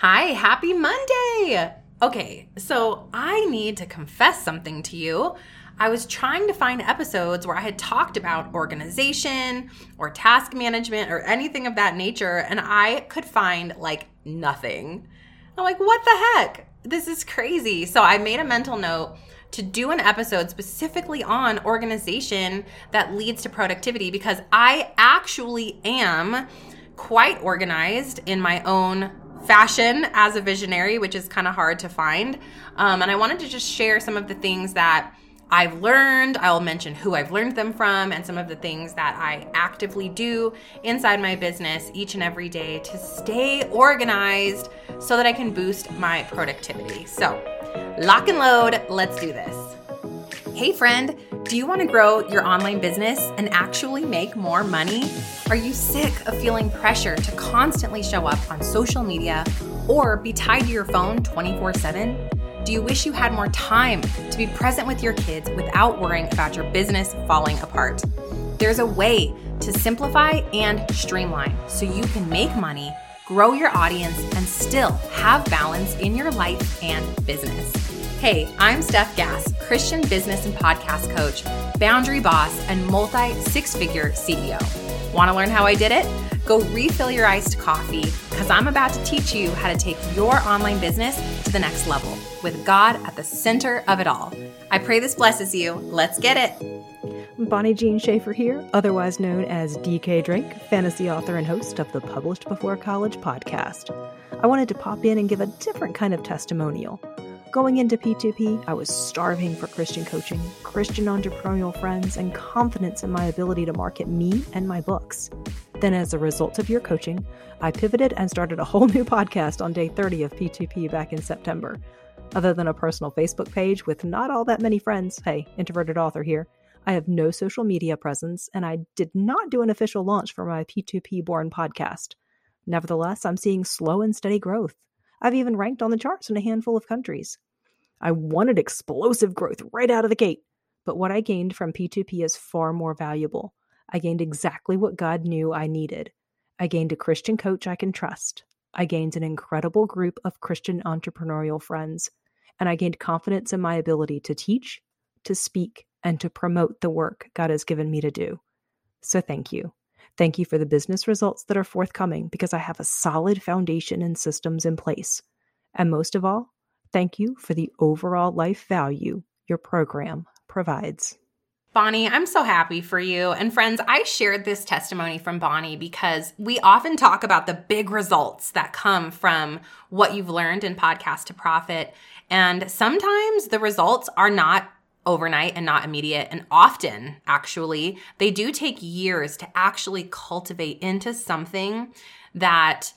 Hi, happy Monday! Okay, so I need to confess something to you. I was trying to find episodes where I had talked about organization or task management or anything of that nature, and I could find like nothing. I'm like, what the heck? This is crazy. So I made a mental note to do an episode specifically on organization that leads to productivity because I actually am quite organized in my own fashion as a visionary, which is kind of hard to find. Um, and I wanted to just share some of the things that I've learned. I'll mention who I've learned them from and some of the things that I actively do inside my business each and every day to stay organized so that I can boost my productivity. So, lock and load, let's do this. Hey, friend, do you want to grow your online business and actually make more money? Are you sick of feeling pressure to constantly show up on social media or be tied to your phone 24 7? Do you wish you had more time to be present with your kids without worrying about your business falling apart? There's a way to simplify and streamline so you can make money, grow your audience, and still have balance in your life and business. Hey, I'm Stef Gass, Christian business and podcast coach, boundary boss, and multi six figure CEO. Want to learn how I did it? Go refill your iced coffee because I'm about to teach you how to take your online business to the next level with God at the center of it all. I pray this blesses you. Let's get it. Bonnie Jean Schaefer here, otherwise known as DK Drake, fantasy author and host of the Published Before College podcast. I wanted to pop in and give a different kind of testimonial. Going into P2P, I was starving for Christian coaching, Christian entrepreneurial friends, and confidence in my ability to market me and my books. Then, as a result of your coaching, I pivoted and started a whole new podcast on day 30 of P2P back in September. Other than a personal Facebook page with not all that many friends, hey, introverted author here, I have no social media presence, and I did not do an official launch for my P2P Born podcast. Nevertheless, I'm seeing slow and steady growth. I've even ranked on the charts in a handful of countries. I wanted explosive growth right out of the gate, but what I gained from P2P is far more valuable. I gained exactly what God knew I needed. I gained a Christian coach I can trust. I gained an incredible group of Christian entrepreneurial friends. And I gained confidence in my ability to teach, to speak, and to promote the work God has given me to do. So thank you. Thank you for the business results that are forthcoming because I have a solid foundation and systems in place. And most of all, thank you for the overall life value your program provides. Bonnie, I'm so happy for you. And friends, I shared this testimony from Bonnie because we often talk about the big results that come from what you've learned in Podcast to Profit. And sometimes the results are not overnight and not immediate. And often, actually, they do take years to actually cultivate into something that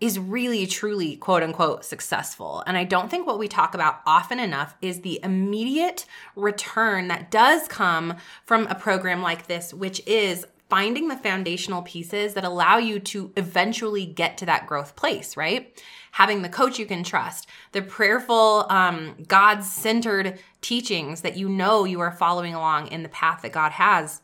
is really truly quote unquote successful. And I don't think what we talk about often enough is the immediate return that does come from a program like this, which is finding the foundational pieces that allow you to eventually get to that growth place, right? Having the coach you can trust, the prayerful, um, God centered teachings that you know you are following along in the path that God has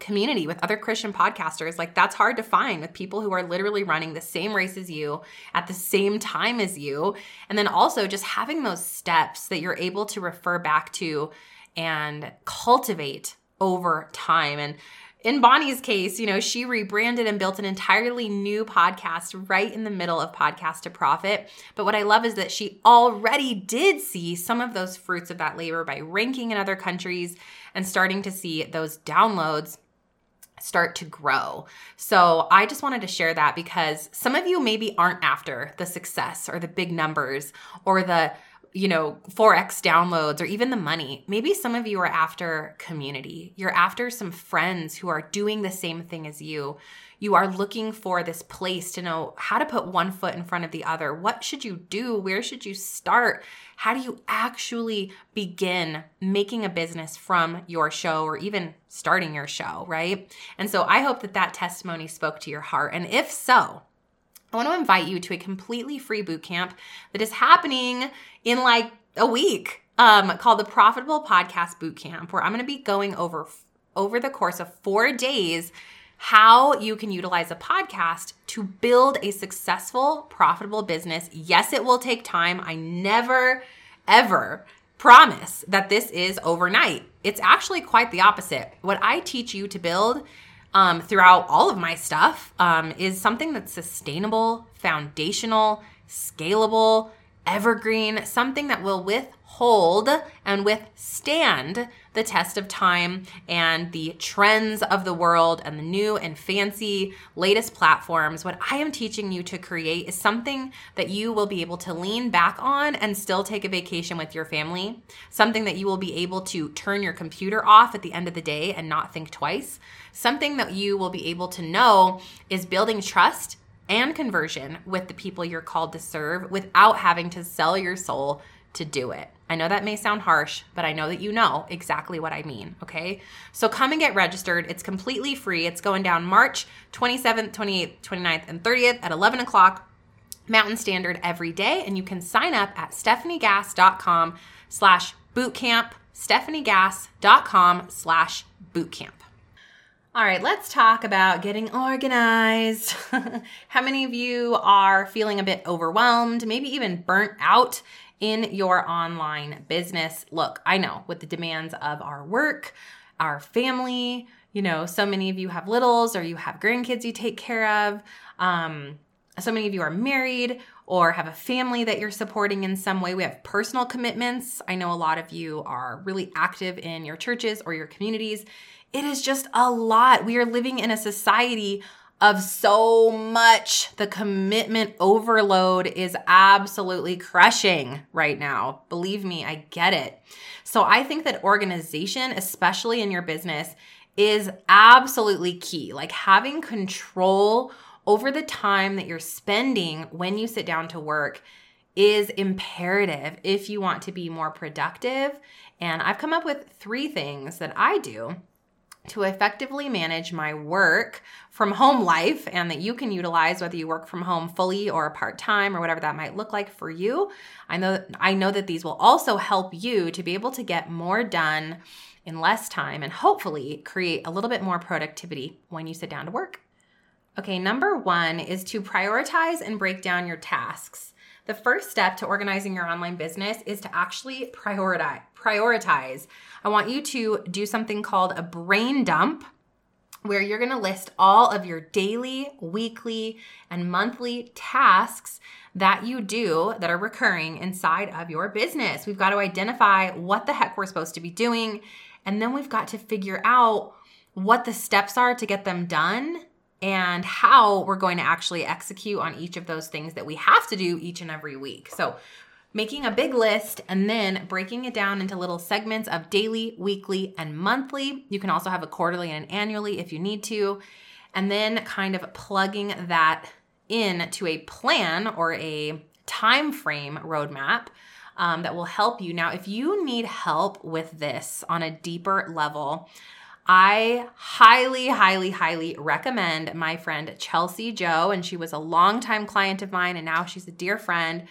community with other Christian podcasters. Like that's hard to find with people who are literally running the same race as you at the same time as you. And then also just having those steps that you're able to refer back to and cultivate over time. And in Bonnie's case, you know, she rebranded and built an entirely new podcast right in the middle of Podcast to Profit. But what I love is that she already did see some of those fruits of that labor by ranking in other countries and starting to see those downloads start to grow. So I just wanted to share that because some of you maybe aren't after the success or the big numbers or the you know, 4x downloads or even the money. Maybe some of you are after community. You're after some friends who are doing the same thing as you. You are looking for this place to know how to put one foot in front of the other. What should you do? Where should you start? How do you actually begin making a business from your show or even starting your show, right? And so I hope that that testimony spoke to your heart. And if so, I want to invite you to a completely free boot camp that is happening in like a week um, called the Profitable Podcast Boot Camp, where I'm going to be going over over the course of four days how you can utilize a podcast to build a successful, profitable business. Yes, it will take time. I never, ever promise that this is overnight. It's actually quite the opposite. What I teach you to build um, throughout all of my stuff um, is something that's sustainable, foundational, scalable, evergreen, something that will withhold and withstand the test of time and the trends of the world and the new and fancy latest platforms. What I am teaching you to create is something that you will be able to lean back on and still take a vacation with your family, something that you will be able to turn your computer off at the end of the day and not think twice, something that you will be able to know is building trust and conversion with the people you're called to serve without having to sell your soul to do it. I know that may sound harsh, but I know that you know exactly what I mean, okay? So come and get registered. It's completely free. It's going down March 27th, 28th, 29th, and 30th at 11 o'clock Mountain Standard every day. And you can sign up at stefaniegass.com slash bootcamp, stefaniegass.com slash bootcamp. All right, let's talk about getting organized. How many of you are feeling a bit overwhelmed, maybe even burnt out in your online business. Look, I know with the demands of our work, our family, you know, so many of you have littles or you have grandkids you take care of. Um, so many of you are married or have a family that you're supporting in some way. We have personal commitments. I know a lot of you are really active in your churches or your communities. It is just a lot. We are living in a society of so much. The commitment overload is absolutely crushing right now. Believe me, I get it. So I think that organization, especially in your business, is absolutely key. Like having control over the time that you're spending when you sit down to work is imperative if you want to be more productive. And I've come up with three things that I do to effectively manage my work from home life and that you can utilize whether you work from home fully or part-time or whatever that might look like for you. I know I know that these will also help you to be able to get more done in less time and hopefully create a little bit more productivity when you sit down to work. Okay, number 1 is to prioritize and break down your tasks. The first step to organizing your online business is to actually prioritize. Prioritize. I want you to do something called a brain dump where you're going to list all of your daily, weekly, and monthly tasks that you do that are recurring inside of your business. We've got to identify what the heck we're supposed to be doing, and then we've got to figure out what the steps are to get them done and how we're going to actually execute on each of those things that we have to do each and every week. So, making a big list and then breaking it down into little segments of daily, weekly, and monthly. You can also have a quarterly and an annually if you need to. And then kind of plugging that in to a plan or a time frame roadmap um, that will help you. Now, if you need help with this on a deeper level, I highly, highly, highly recommend my friend Chelsea Joe, and she was a longtime client of mine, and now she's a dear friend.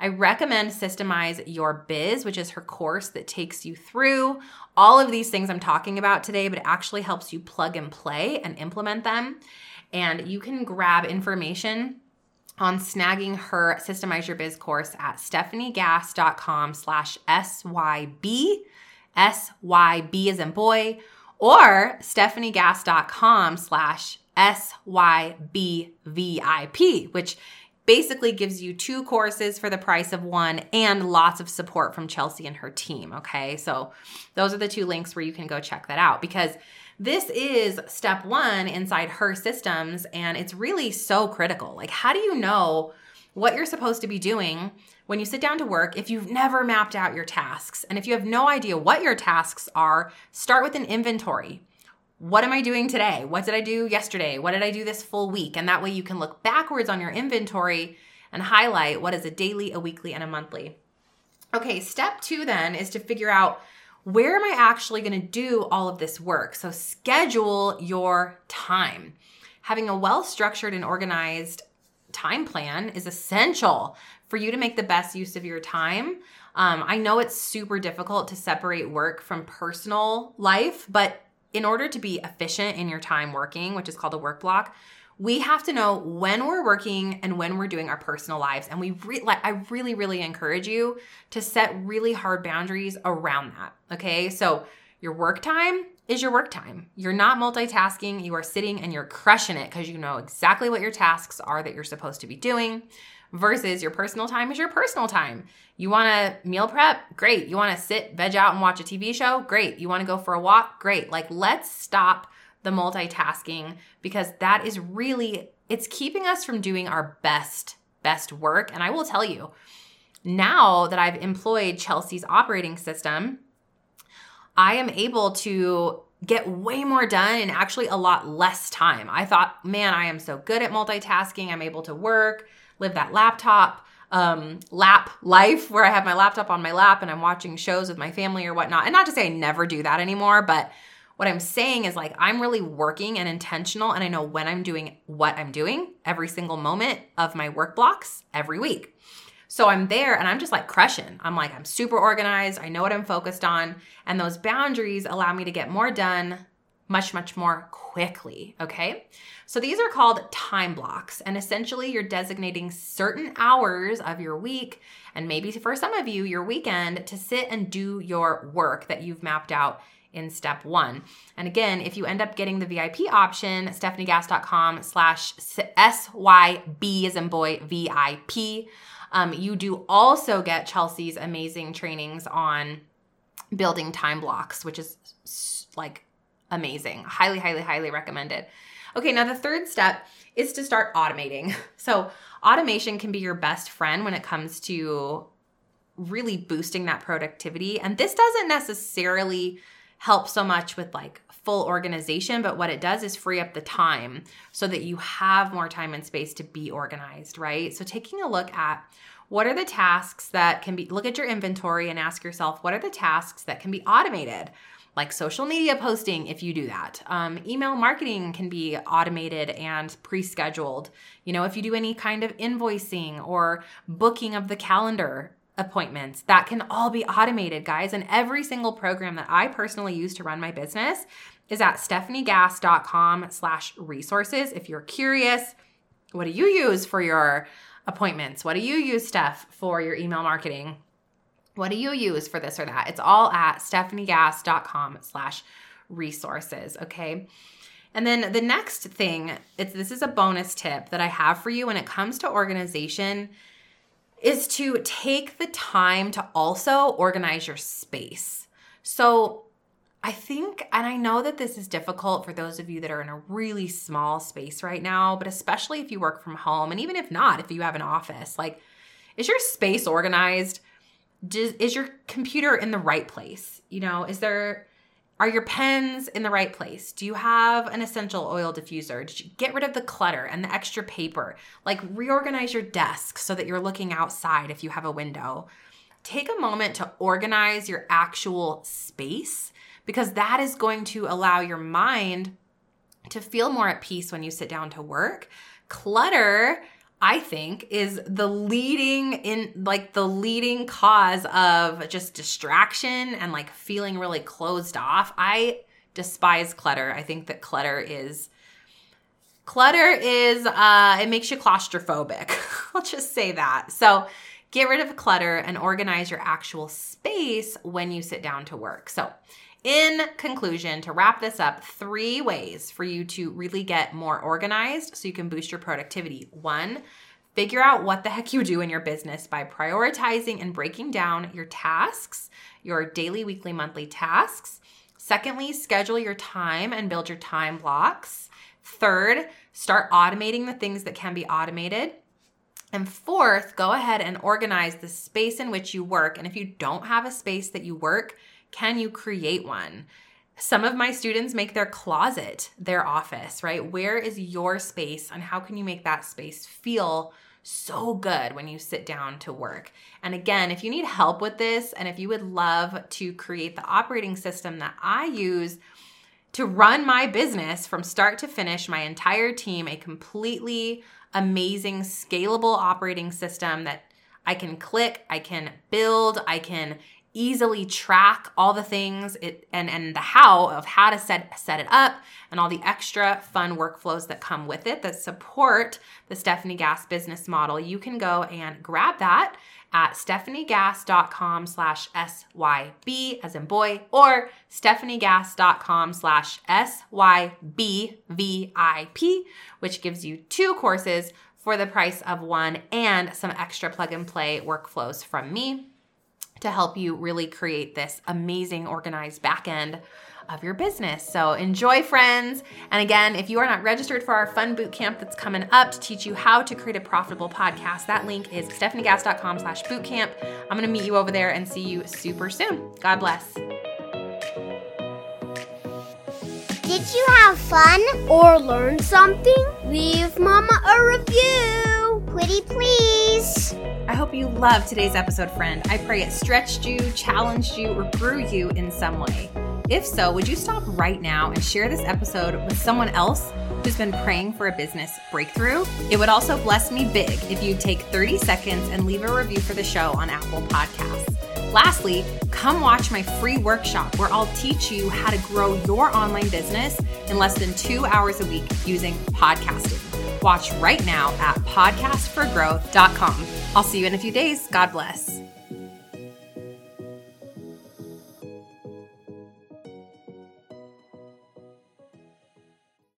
I recommend Systemize Your Biz, which is her course that takes you through all of these things I'm talking about today, but it actually helps you plug and play and implement them. And you can grab information on snagging her Systemize Your Biz course at stefaniegass.com slash SYB, SYB is in boy, or stefaniegass.com slash SYBVIP, which basically gives you two courses for the price of one and lots of support from Chelsea and her team. Okay. So those are the two links where you can go check that out because this is step one inside her systems and it's really so critical. Like, how do you know what you're supposed to be doing when you sit down to work if you've never mapped out your tasks? And if you have no idea what your tasks are, start with an inventory. What am I doing today? What did I do yesterday? What did I do this full week? And that way you can look backwards on your inventory and highlight what is a daily, a weekly, and a monthly. Okay, step two then is to figure out where am I actually going to do all of this work? So schedule your time. Having a well structured and organized time plan is essential for you to make the best use of your time. Um, I know it's super difficult to separate work from personal life, but in order to be efficient in your time working, which is called a work block, we have to know when we're working and when we're doing our personal lives. And we re- like i really really encourage you to set really hard boundaries around that okay? So your work time is your work time. You're not multitasking. You are sitting and you're crushing it because you know exactly what your tasks are that you're supposed to be doing versus your personal time is your personal time. You want to meal prep? Great. You want to sit veg out and watch a tv show? Great. You want to go for a walk? Great. Like let's stop the multitasking because that is really it's keeping us from doing our best best work. And I will tell you now that I've employed Chelsea's operating system I am able to get way more done in actually a lot less time. I thought, man, I am so good at multitasking. I'm able to work, live that laptop um, lap life where I have my laptop on my lap and I'm watching shows with my family or whatnot. And not to say I never do that anymore, but what I'm saying is like, I'm really working and intentional, and I know when I'm doing what I'm doing every single moment of my work blocks every week. So I'm there and I'm just like crushing. I'm like, I'm super organized. I know what I'm focused on. And those boundaries allow me to get more done much, much more quickly. Okay. So these are called time blocks. And essentially, you're designating certain hours of your week and maybe for some of you, your weekend to sit and do your work that you've mapped out in step one. And again, if you end up getting the VIP option, stefaniegass.com slash SYB as in boy VIP, um, you do also get Chelsea's amazing trainings on building time blocks, which is like amazing. Highly, highly, highly recommended. Okay, now the third step is to start automating. So, automation can be your best friend when it comes to really boosting that productivity. And this doesn't necessarily help so much with like full organization, but what it does is free up the time so that you have more time and space to be organized, right? So taking a look at what are the tasks that can be look at your inventory and ask yourself what are the tasks that can be automated like social media posting if you do that um, email marketing can be automated and pre-scheduled you know if you do any kind of invoicing or booking of the calendar appointments. That can all be automated, guys. And every single program that I personally use to run my business is at stefaniegass.com slash resources. If you're curious, what do you use for your appointments? What do you use, Stef, for your email marketing? What do you use for this or that? It's all at stefaniegass.com slash resources, okay? And then the next thing, it's this is a bonus tip that I have for you when it comes to organization is to take the time to also organize your space. So, I think, and I know that this is difficult for those of you that are in a really small space right now, but especially if you work from home, and even if not, if you have an office, like, is your space organized? Is your computer in the right place? You know, is there are your pens in the right place? Do you have an essential oil diffuser? Did you get rid of the clutter and the extra paper? Like reorganize your desk so that you're looking outside if you have a window. Take a moment to organize your actual space because that is going to allow your mind to feel more at peace when you sit down to work. Clutter I think is the leading in like the leading cause of just distraction and like feeling really closed off. I despise clutter. I think that clutter is clutter is uh it makes you claustrophobic. I'll just say that. So get rid of clutter and organize your actual space when you sit down to work. So in conclusion, to wrap this up, three ways for you to really get more organized so you can boost your productivity. One, figure out what the heck you do in your business by prioritizing and breaking down your tasks, your daily, weekly, monthly tasks. Secondly, schedule your time and build your time blocks. Third, start automating the things that can be automated. And fourth, go ahead and organize the space in which you work. And if you don't have a space that you work, can you create one? Some of my students make their closet their office, right? Where is your space and how can you make that space feel so good when you sit down to work? And again, if you need help with this and if you would love to create the operating system that I use to run my business from start to finish, my entire team, a completely amazing, scalable operating system that I can click, I can build, I can easily track all the things it, and, and the how of how to set, set it up and all the extra fun workflows that come with it that support the Stefanie Gass business model, you can go and grab that at stefaniegass.com slash SYB as in boy or stefaniegass.com slash SYBVIP, which gives you two courses for the price of one and some extra plug and play workflows from me to help you really create this amazing organized backend of your business. So enjoy, friends. And again, if you are not registered for our fun boot camp that's coming up to teach you how to create a profitable podcast, that link is stefaniegass.com slash bootcamp. I'm going to meet you over there and see you super soon. God bless. Did you have fun or learn something? Leave Mama a review. Pretty please. I hope you loved today's episode, friend. I pray it stretched you, challenged you, or grew you in some way. If so, would you stop right now and share this episode with someone else who's been praying for a business breakthrough? It would also bless me big if you take 30 seconds and leave a review for the show on Apple Podcasts. Lastly, come watch my free workshop where I'll teach you how to grow your online business in less than two hours a week using podcasting. Watch right now at podcastforgrowth.com. I'll see you in a few days. God bless.